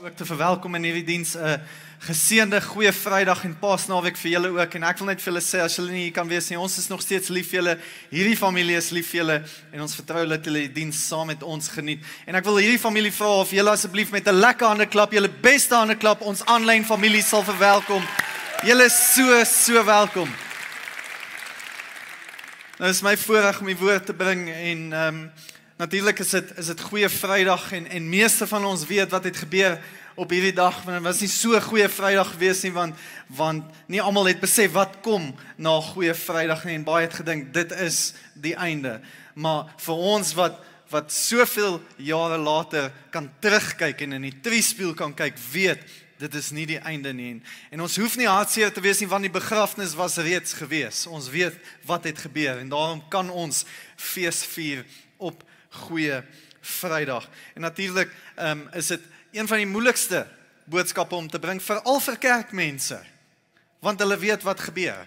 ook te verwelkom in hierdie diens. 'n uh, geseënde goeie Vrydag en Paasnaweek vir julle ook. En ek wil net vir julle sê as julle nie hier kan wees nie ons is nog steeds lief vir julle. Hierdie familie is lief vir julle en ons vertrou dat julle die diens saam met ons geniet. En ek wil hierdie familie vra of julle asseblief met 'n lekker hande klap julle beste hande klap ons aanlyn familie sal verwelkom. Julle is so so welkom. Nou is my voorreg om die woord te bring en ehm um, Natuurlik is dit is dit goeie Vrydag en en meeste van ons weet wat het gebeur op hierdie dag want dit was nie so goeie Vrydag gewees nie want want nie almal het besef wat kom na goeie Vrydag nie en baie het gedink dit is die einde. Maar vir ons wat wat soveel jare later kan terugkyk en in die triespieël kan kyk, weet dit is nie die einde nie. En, ons hoef nie hartseer te wees nie want die begrafnis was reeds gewees. Ons weet wat het gebeur en daarom kan ons fees vier op goeie Vrydag. En natuurlik um, is dit een van die moeilikste boodskappe om te bring vir al vir kerkmense. Want hulle weet wat gebeur.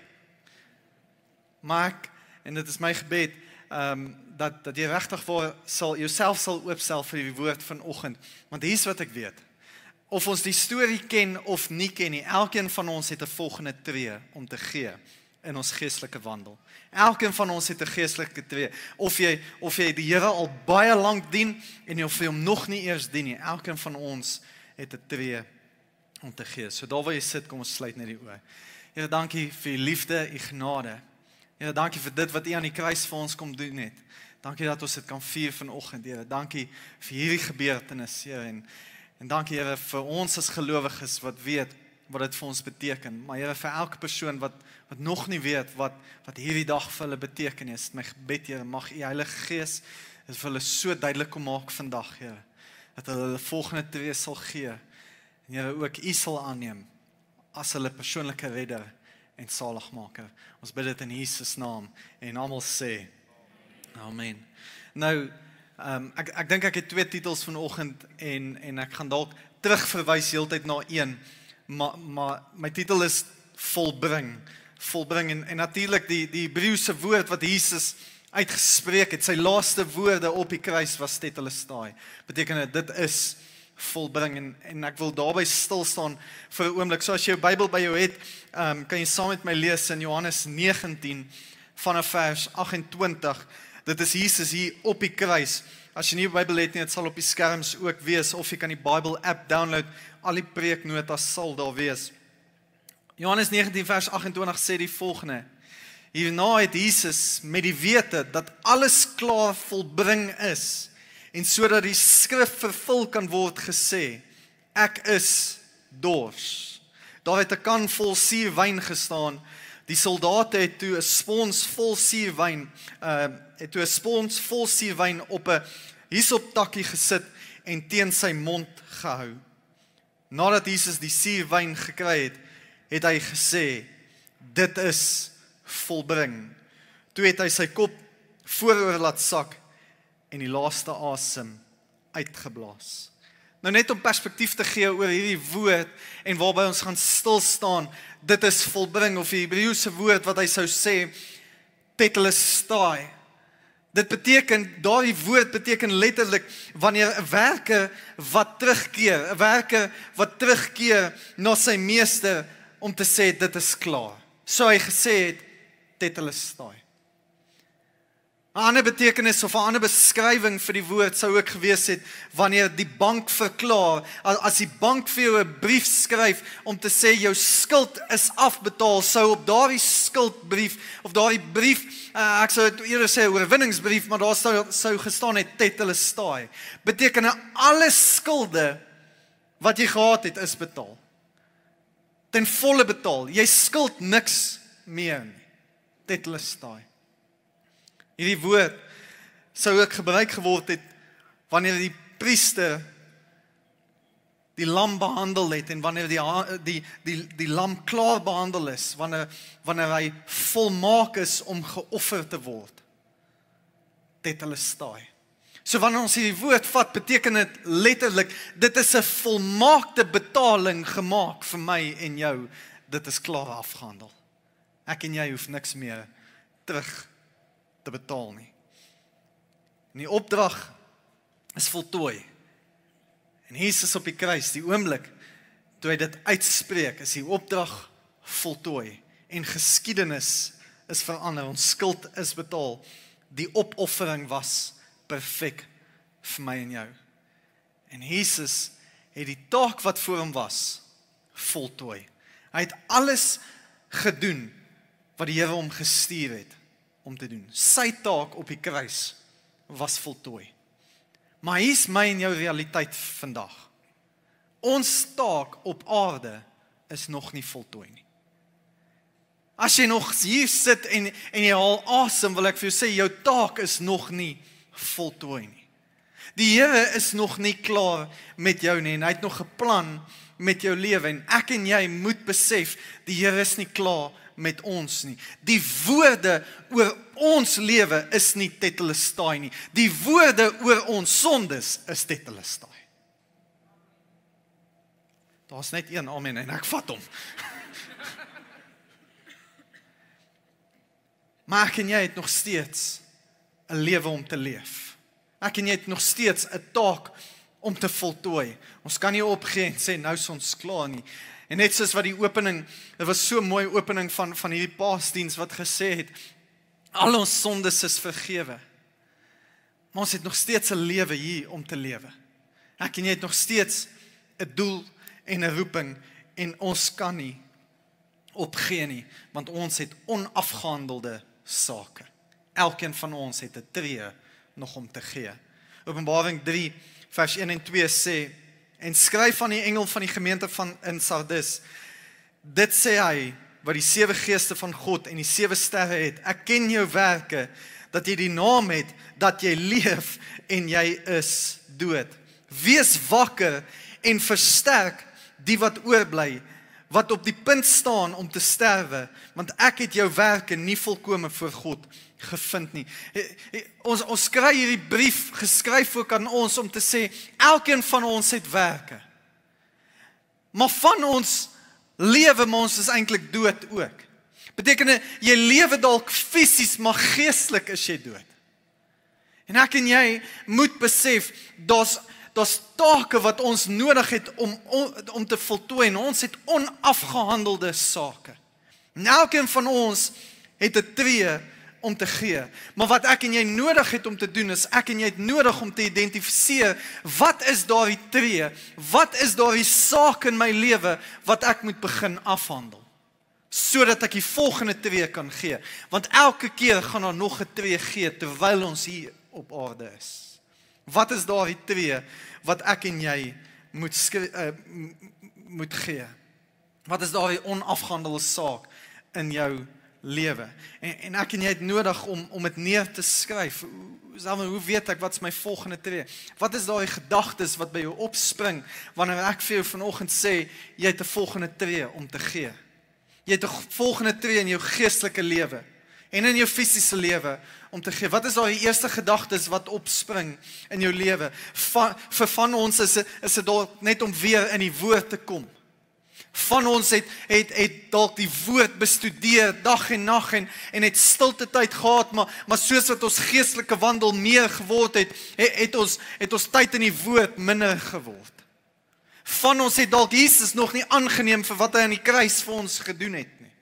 Maar en dit is my gebed ehm um, dat dat jy regtig vir sal jouself sal oopstel vir die woord vanoggend. Want hier's wat ek weet. Of ons die storie ken of nie ken nie, elkeen van ons het 'n volgende tree om te gee in ons geestelike wandel. Elkeen van ons het 'n geestelike tree. Of jy of jy die Here al baie lank dien en of jy hom nog nie eers dien nie. Elkeen van ons het 'n tree om te gee. So daar waar jy sit, kom ons sluit net die oë. Here, dankie vir u liefde, u genade. Here, dankie vir dit wat u aan die kruis vir ons kom doen het. Dankie dat ons dit kan vier vanoggend, Here. Dankie vir hierdie gebeurtenis, Here. En en dankie Here vir ons as gelowiges wat weet wat dit vir ons beteken. Maar Here, vir elke persoon wat wat nog nie weet wat wat hierdie dag vir hulle beteken is. My gebed Here, mag U Heilige Gees dit vir hulle so duidelik kom maak vandag, Here, dat hulle hulle volgende tree sal gee. En Here ook U sal aanneem as hulle persoonlike redder en saligmaker. Ons bid dit in Jesus naam en almal sê amen. Nou ehm um, ek ek dink ek het twee titels vanoggend en en ek gaan dalk terugverwys heeltyd na een. Maar maar my titel is volbring volbring en, en natuurlik die die Hebreëse woord wat Jesus uitgespreek het, sy laaste woorde op die kruis was tetelestai. Beteken dit dit is volbring en en ek wil daarby stil staan vir 'n oomblik. So as jy jou Bybel by jou het, ehm um, kan jy saam met my lees in Johannes 19 vanaf vers 28. Dit is Jesus hier op die kruis. As jy nie 'n Bybel het nie, dit sal op die skerms ook wees of jy kan die Bible app download. Al die preeknotas sal daar wees. Johannes 19 vers 28 sê die volgende: Hierna het Jesus met die wete dat alles klaar volbring is en sodat die skrif vervul kan word gesê: Ek is dors. Daar het 'n kan vol suurwyn gestaan. Die soldate het toe 'n spons vol suurwyn, uh het toe 'n spons vol suurwyn op 'n hisop takkie gesit en teen sy mond gehou. Nadat Jesus die suurwyn gekry het, het hy gesê dit is volbring. Toe het hy sy kop vooroor laat sak en die laaste asem uitgeblaas. Nou net om perspektief te gee oor hierdie woord en waarby ons gaan stil staan, dit is volbring of die Hebreëse woord wat hy sou sê tetelestai. Dit beteken daardie woord beteken letterlik wanneer 'n werker wat terugkeer, 'n werker wat terugkeer na sy meester om te sê dit is klaar. So hy gesê het tetelestai. 'n Ander betekenis of 'n ander beskrywing vir die woord sou ook gewees het wanneer die bank verklaar as die bank vir jou 'n brief skryf om te sê jou skuld is afbetaal sou op daardie skuldbrief of daardie brief uh, ek sou eerder sê oorwinningsbrief maar daar sou sou gestaan het tetelestai beteken alle skulde wat jy gehad het is betaal ten volle betaal. Jy skuld niks meer nie. Tetelestai. Hierdie woord sou ook gebruik geword het wanneer die priester die lam behandel het en wanneer die die die die lam klaar behandel is, wanneer wanneer hy volmaak is om geoffer te word. Tetelestai. So wanneer ons hierdie woord vat, beteken dit letterlik dit is 'n volmaakte betaling gemaak vir my en jou. Dit is klaar afgehandel. Ek en jy hoef niks meer terug te betaal nie. En die opdrag is voltooi. En Jesus op die kruis, die oomblik toe hy dit uitspreek, is die opdrag voltooi en geskiedenis is verander. Ons skuld is betaal. Die opoffering was perfek vir my en jou. En Jesus het die taak wat voor hom was voltooi. Hy het alles gedoen wat die Here hom gestuur het om te doen. Sy taak op die kruis was voltooi. Maar hier's my en jou realiteit vandag. Ons taak op aarde is nog nie voltooi nie. As jy nog hier sit en en jy haal asem, wil ek vir jou sê jou taak is nog nie voltooi nie. Die Here is nog nie klaar met jou nie en hy het nog 'n plan met jou lewe en ek en jy moet besef die Here is nie klaar met ons nie. Die woorde oor ons lewe is nie tetelestai nie. Die woorde oor ons sondes is tetelestai. Daar's net een amen en ek vat hom. Maar ek en jy het nog steeds 'n lewe om te leef. Ek en jy het nog steeds 'n taak om te voltooi. Ons kan nie opgee en sê nou is ons klaar nie. En net soos wat die opening, dit was so mooi opening van van hierdie paasdiens wat gesê het al ons sondes is vergewe. Maar ons het nog steeds 'n lewe hier om te lewe. Ek en jy het nog steeds 'n doel en 'n roeping en ons kan nie opgee nie want ons het onafgehandelde sake. Elkeen van ons het 'n tree nog om te gee. Openbaring 3 vers 1 en 2 sê en skryf aan die engel van die gemeente van in Sardis. Dit sê hy wat die sewe geeste van God en die sewe sterre het. Ek ken jou werke dat jy die naam het dat jy leef en jy is dood. Wees wakker en versterk die wat oorbly wat op die punt staan om te sterwe want ek het jou werke nie volkome voor God gevind nie. Ons ons kry hierdie brief geskryf ook aan ons om te sê elkeen van ons het werke. Maar van ons lewe maar ons is eintlik dood ook. Beteken jy lewe dalk fisies maar geestelik is jy dood. En ek en jy moet besef daar's daar's take wat ons nodig het om om, om te voltooi en ons het onafgehandelde sake. En elkeen van ons het 'n tree om te gee. Maar wat ek en jy nodig het om te doen is ek en jy het nodig om te identifiseer wat is daardie tree? Wat is daardie saak in my lewe wat ek moet begin afhandel? sodat ek die volgende tree kan gee. Want elke keer gaan daar nog 'n tree gee terwyl ons hier op aarde is. Wat is daardie tree wat ek en jy moet uh, moet gee? Wat is daardie onafgehandelde saak in jou lewe. En en ek en jy het nodig om om dit neer te skryf. Selfs hoe weet ek wat's my volgende tree? Wat is daai gedagtes wat by jou opspring wanneer ek vir jou vanoggend sê jy het 'n volgende tree om te gee? Jy het 'n volgende tree in jou geestelike lewe en in jou fisiese lewe om te gee. Wat is daai eerste gedagtes wat opspring in jou lewe? Vir van ons is is dit net om weer in die woord te kom van ons het het het dalk die woord bestudeer dag en nag en en het stilte tyd gehad maar maar soos wat ons geestelike wandel meer geword het, het het ons het ons tyd in die woord minder geword. Van ons het dalk Jesus nog nie aangeneem vir wat hy aan die kruis vir ons gedoen het nie.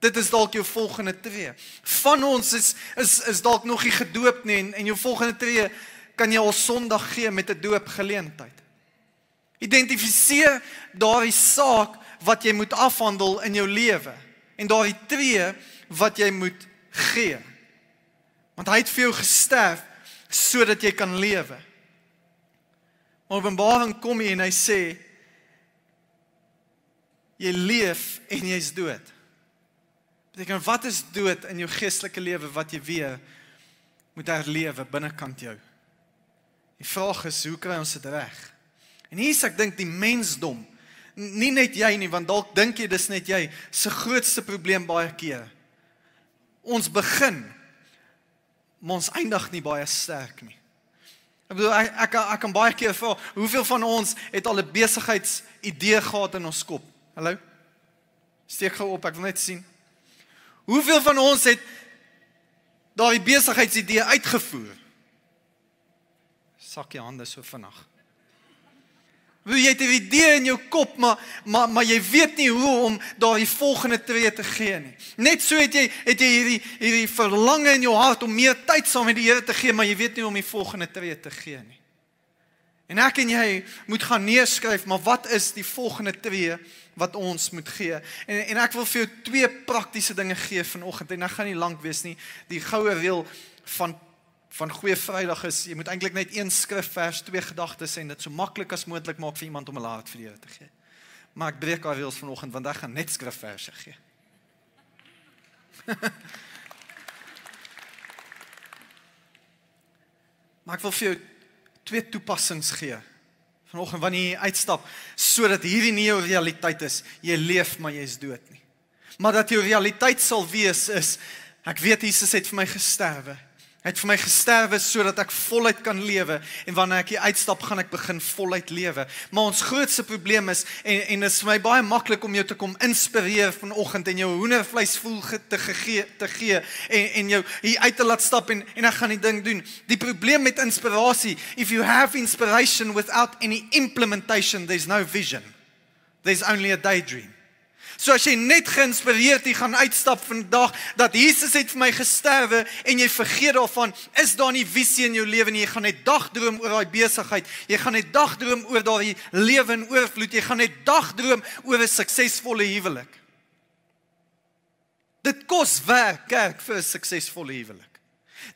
Dit is dalk jou volgende tree. Van ons is is is dalk nog nie gedoop nie en en jou volgende tree kan jy al Sondag gee met 'n doopgeleentheid. Identifiseer daardie saak wat jy moet afhandel in jou lewe en daardie tree wat jy moet gee. Want hy het vir jou gesterf sodat jy kan lewe. Maar Openbaring kom hier en hy sê jy leef en jy's dood. Beteken wat is dood in jou geestelike lewe wat jy weer moet herlewe binnekant jou? Die vraag is hoe kry ons dit reg? En hier's ek dink die mensdom, nie net jy nie, want dalk dink jy dis net jy se grootste probleem baie keer. Ons begin maar ons eindig nie baie sterk nie. Ek bedoel ek ek, ek kan baie keer vra, hoeveel van ons het al 'n besigheidsidee gehad in ons kop? Hallo? Steek gou op, ek wil net sien. Hoeveel van ons het daai besigheidsidee uitgevoer? Sak jy hande so vinnig. Jy het 'n idee in jou kop, maar maar maar jy weet nie hoe om daardie volgende tree te gee nie. Net so het jy het jy hierdie hierdie verlange in jou hart om meer tyd saam met die Here te gee, maar jy weet nie hoe om die volgende tree te gee nie. En ek en jy moet gaan neerskryf, maar wat is die volgende tree wat ons moet gee? En en ek wil vir jou twee praktiese dinge gee vanoggend en ek gaan nie lank wees nie. Die goue reël van van goeie Vrydag is jy moet eintlik net een skrifvers, twee gedagtes en dit so maklik as moontlik maak vir iemand om 'n laat vir die Here te gee. Maar ek breek al reëls vanoggend want ek gaan net skrifverse gee. maar ek wil vir jou twee toepassings gee vanoggend wanneer jy uitstap sodat hierdie nie jou realiteit is jy leef maar jy's dood nie. Maar dat jou realiteit sal wees is ek weet Jesus het vir my gesterwe Hy het vir my gesterwe sodat ek voluit kan lewe en wanneer ek hier uitstap gaan ek begin voluit lewe. Maar ons grootste probleem is en en dit is vir my baie maklik om jou te kom inspireer vanoggend en jou hoendervleis voel te gegee te gee en en jou hier uit te laat stap en en ek gaan die ding doen. Die probleem met inspirasie, if you have inspiration without any implementation, there's no vision. There's only a daydream. So as jy net geïnspireerd jy gaan uitstap vandag dat Jesus het vir my gesterwe en jy vergeet daarvan, is daar nie visie in jou lewe nie. Jy gaan net dagdroom oor daai besigheid. Jy gaan net dagdroom oor daai lewe in oorvloed. Jy gaan net dagdroom oor 'n suksesvolle huwelik. Dit kos werk, kerk, vir 'n suksesvolle huwelik.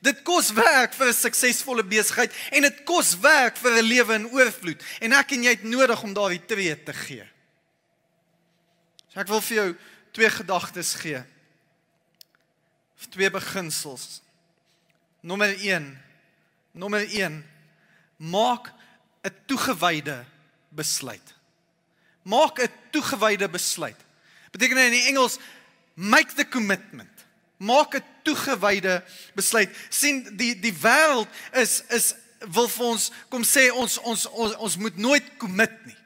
Dit kos werk vir 'n suksesvolle besigheid en dit kos werk vir 'n lewe in oorvloed. En ek en jy het nodig om daardie tree te gee. So ek wil vir jou twee gedagtes gee. Of twee beginsels. Nommer 1. Nommer 1. Maak 'n toegewyde besluit. Maak 'n toegewyde besluit. Beteken in die Engels make the commitment. Maak 'n toegewyde besluit. sien die die wêreld is is wil vir ons kom sê ons ons ons, ons moet nooit commit nie.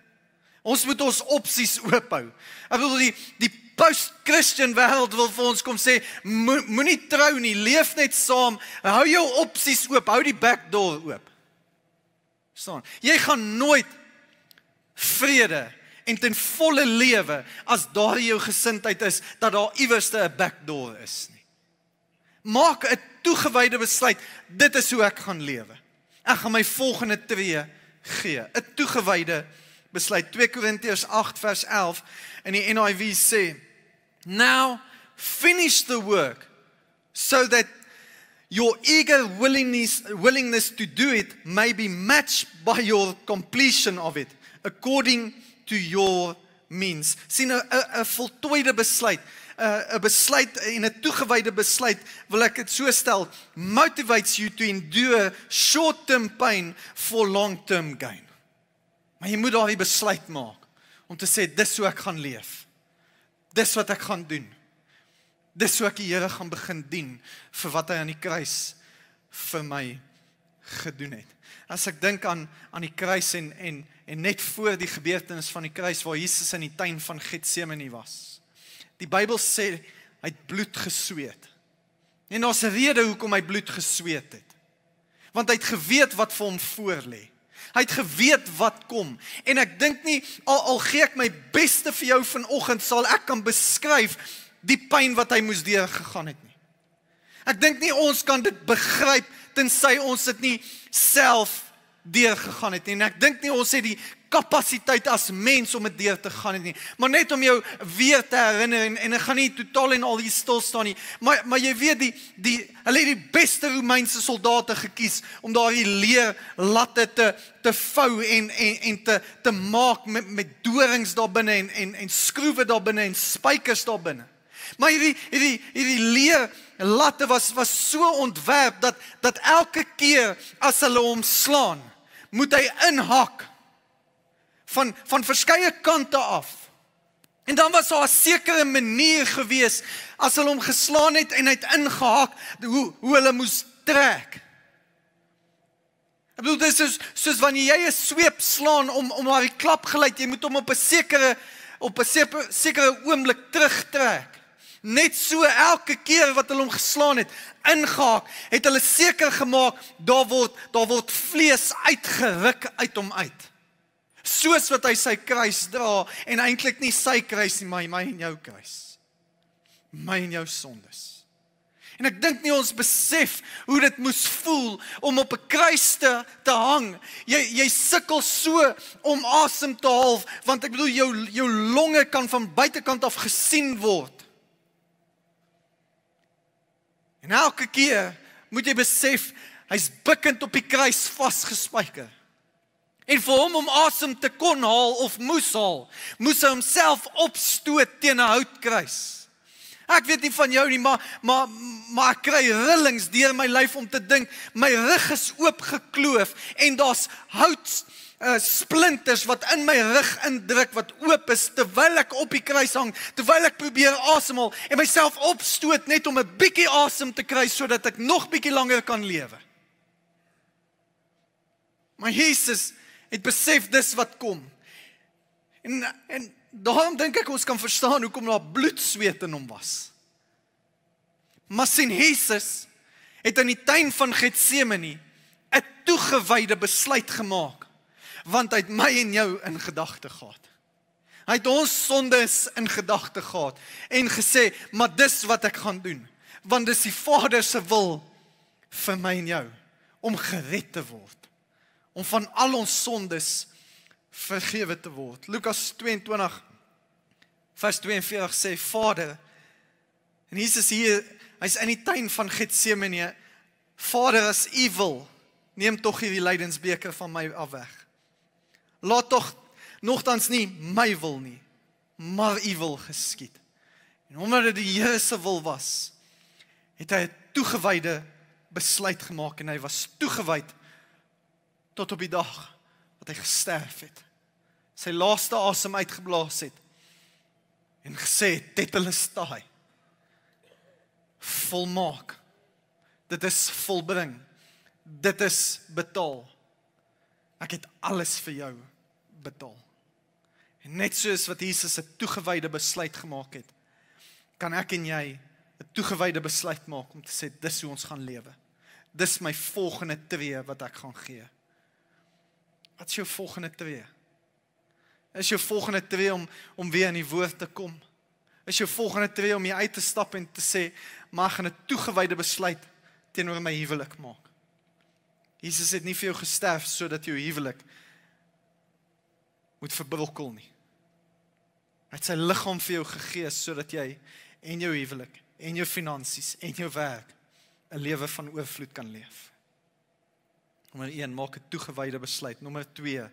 Ons moet ons opsies oop hou. Ek bedoel die die post-Christian wêreld wil vir ons kom sê moenie mo trou nie, leef net saam. Hou jou opsies oop, hou die back door oop. Verstaan? Jy gaan nooit vrede en ten volle lewe as daar jou gesindheid is dat daar iewerste 'n back door is nie. Maak 'n toegewyde besluit, dit is hoe ek gaan lewe. Ek gaan my volgende tree gee, 'n toegewyde besluit 2 Korintiërs 8 vers 11 in die NIV sê now finish the work so that your eager willingness willingness to do it may be matched by your completion of it according to your means. Sien 'n 'n voltooide besluit 'n 'n besluit en 'n toegewyde besluit wil ek dit so stel motivates you to endure short term pain for long term gain Maar jy moet daardie besluit maak om te sê dis hoe ek gaan leef. Dis wat ek gaan doen. Dis hoe ek die Here gaan begin dien vir wat hy aan die kruis vir my gedoen het. As ek dink aan aan die kruis en en en net voor die gebeurtenis van die kruis waar Jesus in die tuin van Getsemane was. Die Bybel sê hy het bloed gesweet. En daar's 'n rede hoekom hy bloed gesweet het. Want hy het geweet wat vir hom voorlê. Hy het geweet wat kom. En ek dink nie al al gee ek my beste vir jou vanoggend sal ek kan beskryf die pyn wat hy moes deur gegaan het nie. Ek dink nie ons kan dit begryp tensy ons dit nie self deur gegaan het nie. En ek dink nie ons het die kapasiteit as mens om dit deur te gaan nie. Maar net om jou weer te herinner en en ek gaan nie totaal en al hier stil staan nie. Maar maar jy weet die die hulle het die beste Romeinse soldate gekies om daardie leer latte te te vou en en en te te maak met met dorings daar binne en en en skroewe daar binne en spykers daar binne. Maar hierdie hierdie hierdie leer latte was was so ontwerp dat dat elke keer as hulle hom slaan, moet hy inhak van van verskeie kante af. En dan was daar 'n sekere manier gewees as hulle hom geslaan het en hy het ingehak hoe hoe hulle moes trek. Ek bedoel dis is soos wanneer jy 'n sweep slaan om om maar die klap geluid, jy moet hom op 'n sekere op 'n sekere oomblik terugtrek. Net so elke keer wat hulle hom geslaan het, ingehak, het hulle seker gemaak daar word daar word vlees uitgeruk uit hom uit soos wat hy sy kruis dra en eintlik nie sy kruis nie, maar my en jou kruis. My en jou sondes. En ek dink nie ons besef hoe dit moes voel om op 'n kruis te, te hang. Jy jy sukkel so om asem te haal want ek bedoel jou jou longe kan van buitekant af gesien word. En elke keer moet jy besef hy's bukkend op die kruis vasgespijker. En vir hom om asem te kon haal of moes haal, moes hy homself opstoot teen 'n houtkruis. Ek weet nie van jou nie, maar maar maar ek kry rillings deur my lyf om te dink my rug is oopgekloof en daar's hout uh, splinters wat in my rug indruk wat oop is terwyl ek op die kruis hang, terwyl ek probeer asemhaal en myself opstoot net om 'n bietjie asem te kry sodat ek nog bietjie langer kan lewe. Maar Jesus het besef dis wat kom. En en daarom dink ek ons kan verstaan hoekom daar bloedsweet in hom was. Maar sien Jesus het in die tuin van Getsemane 'n toegewyde besluit gemaak want hy het my en jou in gedagte gehad. Hy het ons sondes in gedagte gehad en gesê, "Maar dis wat ek gaan doen, want dis die Vader se wil vir my en jou om gered te word, om van al ons sondes vergewe te word." Lukas 22 vers 42 sê Vader en Jesus hier hy's in die tuin van Getsemane. Vader as u wil neem tog hierdie lydensbeker van my af weg. Laat tog nogtans nie my wil nie maar u wil geskied. En omdat dit die Here se wil was het hy 'n toegewyde besluit gemaak en hy was toegewyd tot op die dag wat hy gesterf het. Sy laaste asem uitgeblaas het en gesê hulle staai volmaak. Dit is volbring. Dit is betaal. Ek het alles vir jou betaal. En net soos wat Jesus 'n toegewyde besluit gemaak het kan ek en jy 'n toegewyde besluit maak om te sê dis hoe ons gaan lewe. Dis my volgende tree wat ek gaan gee wat is jou volgende tree Is jou volgende tree om om weer in die woord te kom? Is jou volgende tree om hier uit te stap en te sê, "Mag 'n toegewyde besluit teenoor my huwelik maak." Jesus het nie vir jou gesterf sodat jou huwelik moet verbrokkel nie. Hy het sy liggaam vir jou gegee sodat jy en jou huwelik en jou finansies en jou werk 'n lewe van oorvloed kan leef. Nommer 1, maak 'n toegewyde besluit. Nommer 2,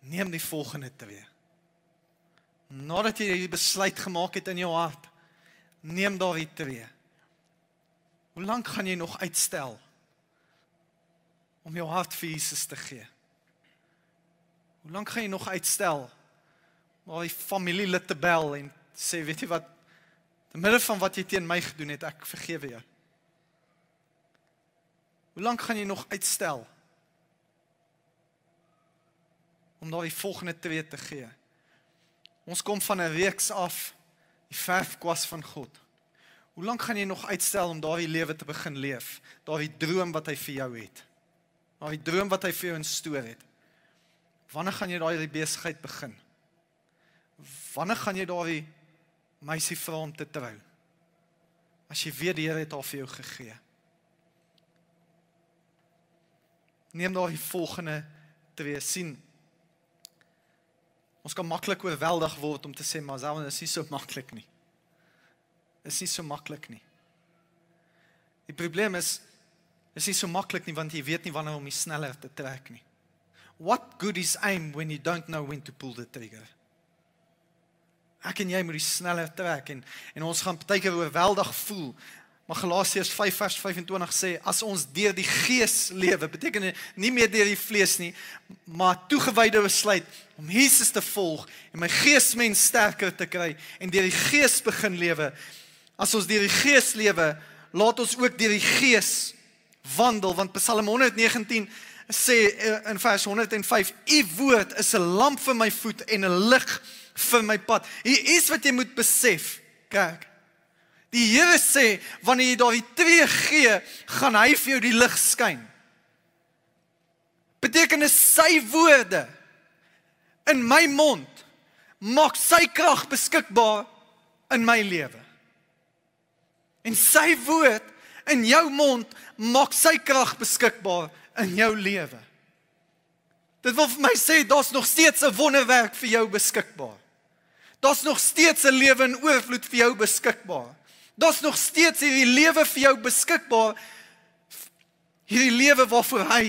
neem die volgende tree. Nadat jy die besluit gemaak het in jou hart, neem daardie tree. Hoe lank gaan jy nog uitstel om jou hart vir Jesus te gee? Hoe lank gaan jy nog uitstel om al die familielid te bel en sê, weet jy wat, te midde van wat jy teen my gedoen het, ek vergewe jou. Hoe lank gaan jy nog uitstel? om daai volgende tree te gee. Ons kom van 'n reeks af die verfkwas van God. Hoe lank gaan jy nog uitstel om daardie lewe te begin leef? Daardie droom wat hy vir jou het. Daardie droom wat hy vir jou instoor het. Wanneer gaan jy daai besigheid begin? Wanneer gaan jy daardie meisie vra om te trou? As jy weet die Here het haar vir jou gegee. Neem daardie volgende tree sien Ons kan maklik oorweldig word om te sê maar selfs is nie so maklik nie. Is nie so maklik nie. Die probleem is is nie so maklik nie want jy weet nie wanneer om die sneller te trek nie. What good is aim when you don't know when to pull the trigger? Ek en jy moet die sneller trek en en ons gaan partykeer oorweldig voel Maar Galasiërs 5 vers 25 sê as ons deur die gees lewe, beteken nie meer deur die vlees nie, maar toegewyde besluit om Jesus te volg en my geesmens sterker te kry en deur die gees begin lewe. As ons deur die gees lewe, laat ons ook deur die gees wandel want Psalm 119 sê eh, in vers 105 u woord is 'n lamp vir my voet en 'n lig vir my pad. Hier is wat jy moet besef, kerk. Die Here sê wanneer jy daai tree gee, gaan hy vir jou die lig skyn. beteken is sy woorde in my mond maak sy krag beskikbaar in my lewe. En sy woord in jou mond maak sy krag beskikbaar in jou lewe. Dit wil vir my sê daar's nog steeds 'n wonderwerk vir jou beskikbaar. Daar's nog steeds 'n lewe in oorvloed vir jou beskikbaar. Daar's nog steeds hierdie lewe vir jou beskikbaar. Hierdie lewe waarvoor hy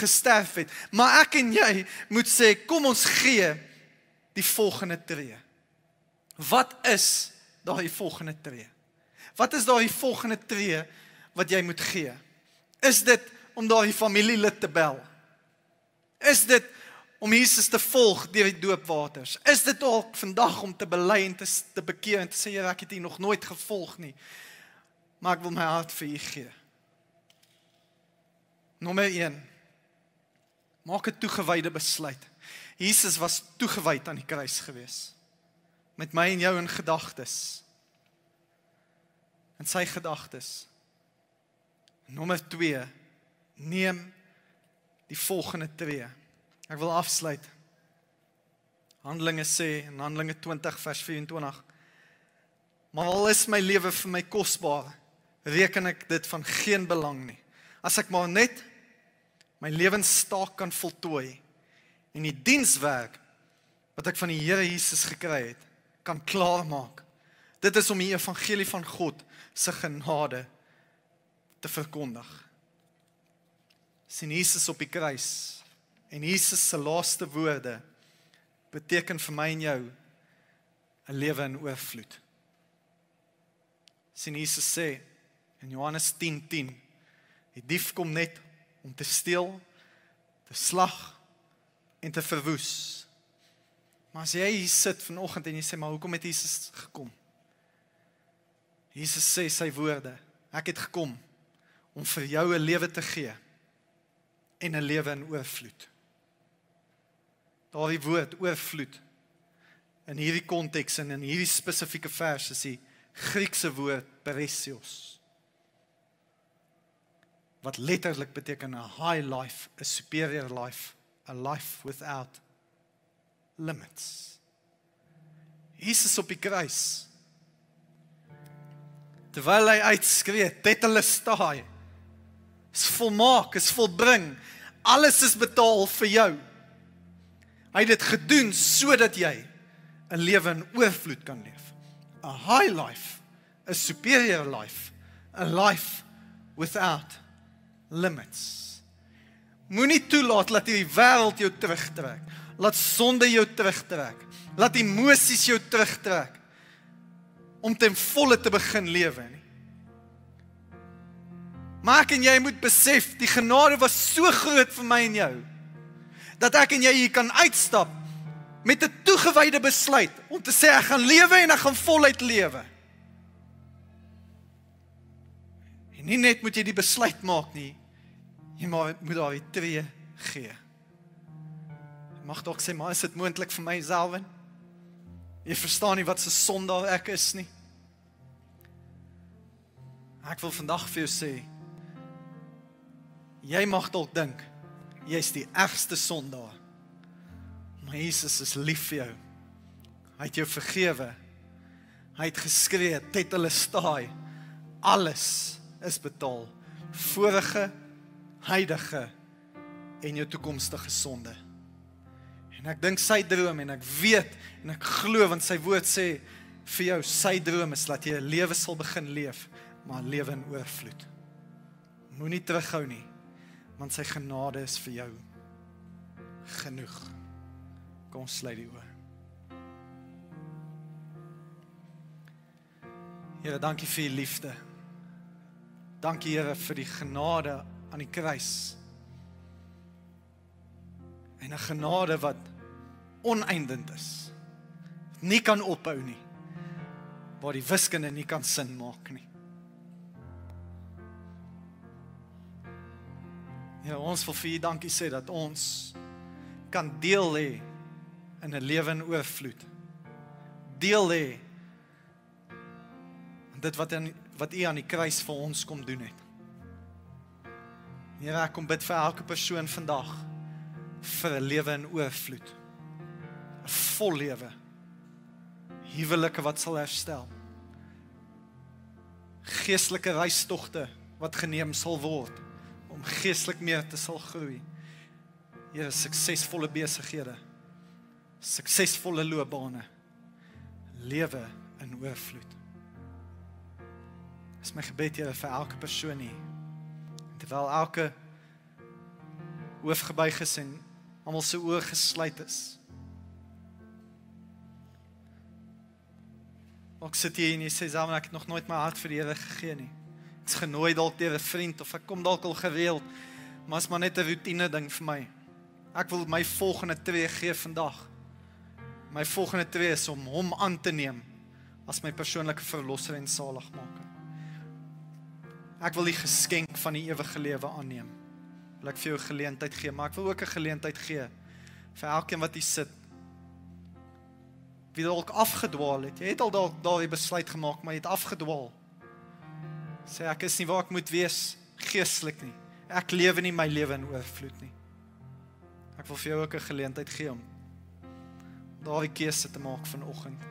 gesterf het. Maar ek en jy moet sê, kom ons gee die volgende tree. Wat is daai volgende tree? Wat is daai volgende tree wat jy moet gee? Is dit om daai familielid te bel? Is dit om Jesus te volg deur die doopwaters? Is dit dalk vandag om te bely en te te bekeer en te sê ek het U nog nooit gevolg nie. Maar ek wil my hart vir U gee. Nommer 1. Maak 'n toegewyde besluit. Jesus was toegewyd aan die kruis gewees. Met my en jou in gedagtes. In sy gedagtes. Nommer 2. Neem die volgende tree. Ek wil afsluit. Handelinge sê in Handelinge 20 vers 24. Maar al is my lewe vir my kosbaar, reken ek dit van geen belang nie. As ek maar net my lewenstaak kan voltooi en die dienswerk wat ek van die Here Jesus gekry het, kan klaarmaak. Dit is om die evangelie van God se genade te verkondig. Sien Jesus op die kruis En Jesus se laaste woorde beteken vir my en jou 'n lewe in oorvloed. Sien Jesus sê in Johannes 10:10 10, die dief kom net om te steel, te slag en te verwoes. Maar as jy hier sit vanoggend en jy sê maar hoekom het Jesus gekom? Jesus sê sy woorde, ek het gekom om vir jou 'n lewe te gee en 'n lewe in oorvloed daardie woord oorvloed in hierdie konteks en in hierdie spesifieke vers is die Griekse woord perisios wat letterlik beteken 'n high life, 'n superior life, a life without limits. Jesus op die kruis. Terwyl hy uitskree, tetelestai. Is volmaak, is volbring. Alles is betaal vir jou. Hy het dit gedoen sodat jy 'n lewe in oorvloed kan leef. A high life, a superior life, a life without limits. Moenie toelaat dat hierdie wêreld jou terugtrek. Laat sonde jou terugtrek. Laat emosies jou terugtrek om ten volle te begin lewe nie. Maak en jy moet besef die genade was so groot vir my en jou dat ek en jy hier kan uitstap met 'n toegewyde besluit om te sê ek gaan lewe en ek gaan voluit lewe. En nie net moet jy die besluit maak nie, jy moet daar die tree gee. Mag dalk sê maar is dit moontlik vir myself? Jy verstaan nie wat se sondaar ek is nie. Ek wil vandag vir jou sê jy mag dalk dink jy's die ergste sondaar. Maar Jesus is lief vir jou. Hy het jou vergewe. Hy het geskree, "Tet hulle staai. Alles is betaal. Vorige, huidige en jou toekomstige sonde." En ek dink sy droom en ek weet en ek glo want sy woord sê vir jou sy droom is dat jy 'n lewe sal begin leef, maar lewe in oorvloed. Moenie terughou nie want sy genade is vir jou genoeg. Kom sluit die oë. Here, dankie vir u liefde. Dankie Here vir die genade aan die kruis. En 'n genade wat oneindig is. Nie kan ophou nie. Waar die wiskunde nie kan sin maak nie. Ja, ons wil vir U dankie sê dat ons kan deel hê in 'n lewe in oorvloed. Deel hê dit wat aan wat U aan die kruis vir ons kom doen het. Here, ek kom bid vir elke persoon vandag vir 'n lewe in oorvloed. 'n Vol lewe. Huwelike wat sal herstel. Geestelike reistogte wat geneem sal word om geestelik meer te sal groei. Here, suksesvolle besighede. Suksesvolle loopbane. Lewe in oorvloed. Dis my gebed Here vir elke persoon hier. Terwyl elke hoof gebuig is en almal se oë gesluit is. Ek sit hier en jy sê Samuel ek het nog nooit my hart vir die Here gegee nie. Ek's genooi dalk deur 'n vriend of ek kom dalk al gereeld, maar is maar net 'n rotine ding vir my. Ek wil my volgende tree gee vandag. My volgende tree is om hom aan te neem as my persoonlike verlosser en saligmaker. Ek wil die geskenk van die ewige lewe aanneem. Wil ek vir jou 'n geleentheid gee, maar ek wil ook 'n geleentheid gee vir elkeen wat hier sit. Wie dalk afgedwaal het. Jy het al dalk daardie besluit gemaak, maar jy het afgedwaal. Sê ek is nie waar ek moet wees geestelik nie. Ek lewe nie my lewe in oorvloed nie. Ek wil vir jou ook 'n geleentheid gee om daardie keuse te maak vanoggend.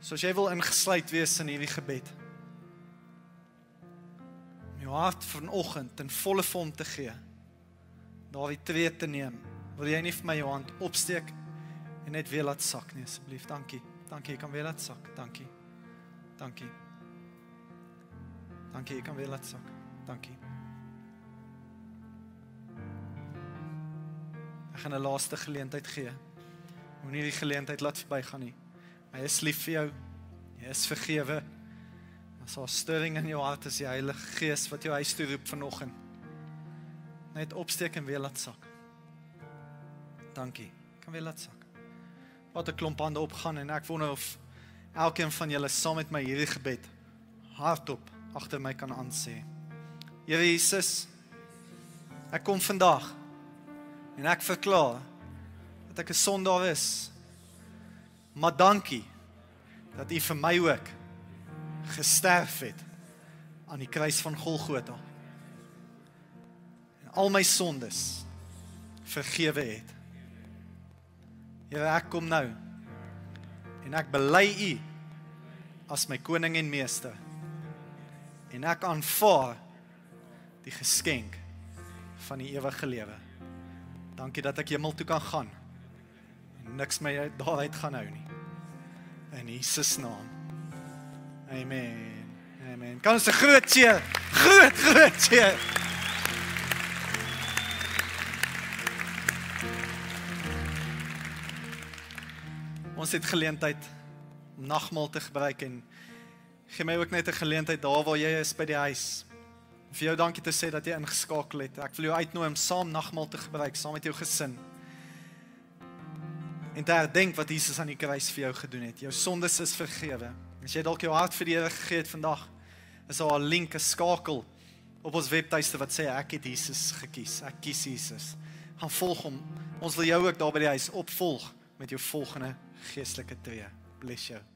So as jy wil ingesluit wees in hierdie gebed. Om jou hart vanoggend in volle vorm te gee. Daardie tree te neem. Wil jy nie vir my jou hand opsteek en net weer laat sak nie asseblief? Dankie. Dankie, jy kan weer laat sak. Dankie. Dankie. Dankie, jy kan weer laat sak. Dankie. Ek gaan 'n laaste geleentheid gee. Moenie die geleentheid laat verbygaan nie. Hy is lief vir jou. Jy is vergewe. As daar stirring in jou hart is, die Heilige Gees wat jou huis toe roep vanoggend. Net opsteek en weer laat sak. Dankie. Kan weer laat sak. Wat 'n klomp hande opgaan en ek wonder of elkeen van julle saam met my hierdie gebed hardop agter my kan aansê. Here Jesus, ek kom vandag en ek verklaar dat ek 'n sondaar is. Maar dankie dat U vir my ook gesterf het aan die kruis van Golgotha. En al my sondes vergewe het. Here, ek kom nou en ek bely U as my koning en meester. En ek aanvaar die geskenk van die ewige lewe. Dankie dat ek hemel toe kan gaan. En niks my daaruit gaan hou nie. In Jesus naam. Amen. Amen. Kan ons 'n groot cheer? Groot groot cheer. Ons het geleentheid om nagmaal te gebruik en gee my ook net 'n geleentheid daar waar jy is by die huis. Vir jou dankie te sê dat jy ingeskakel het. Ek wil jou uitnooi om saam nagmaal te gebruik saam met jou gesin. En daar dink wat Jesus aan die kruis vir jou gedoen het. Jou sondes is vergewe. As jy dalk jou hart vir die Here gegee het vandag, is daar 'n link, 'n skakel op ons webtuiste wat sê ek het Jesus gekies. Ek kies Jesus. Gaan volg hom. Ons wil jou ook daar by die huis opvolg met jou volgende geestelike tree. Bless jou.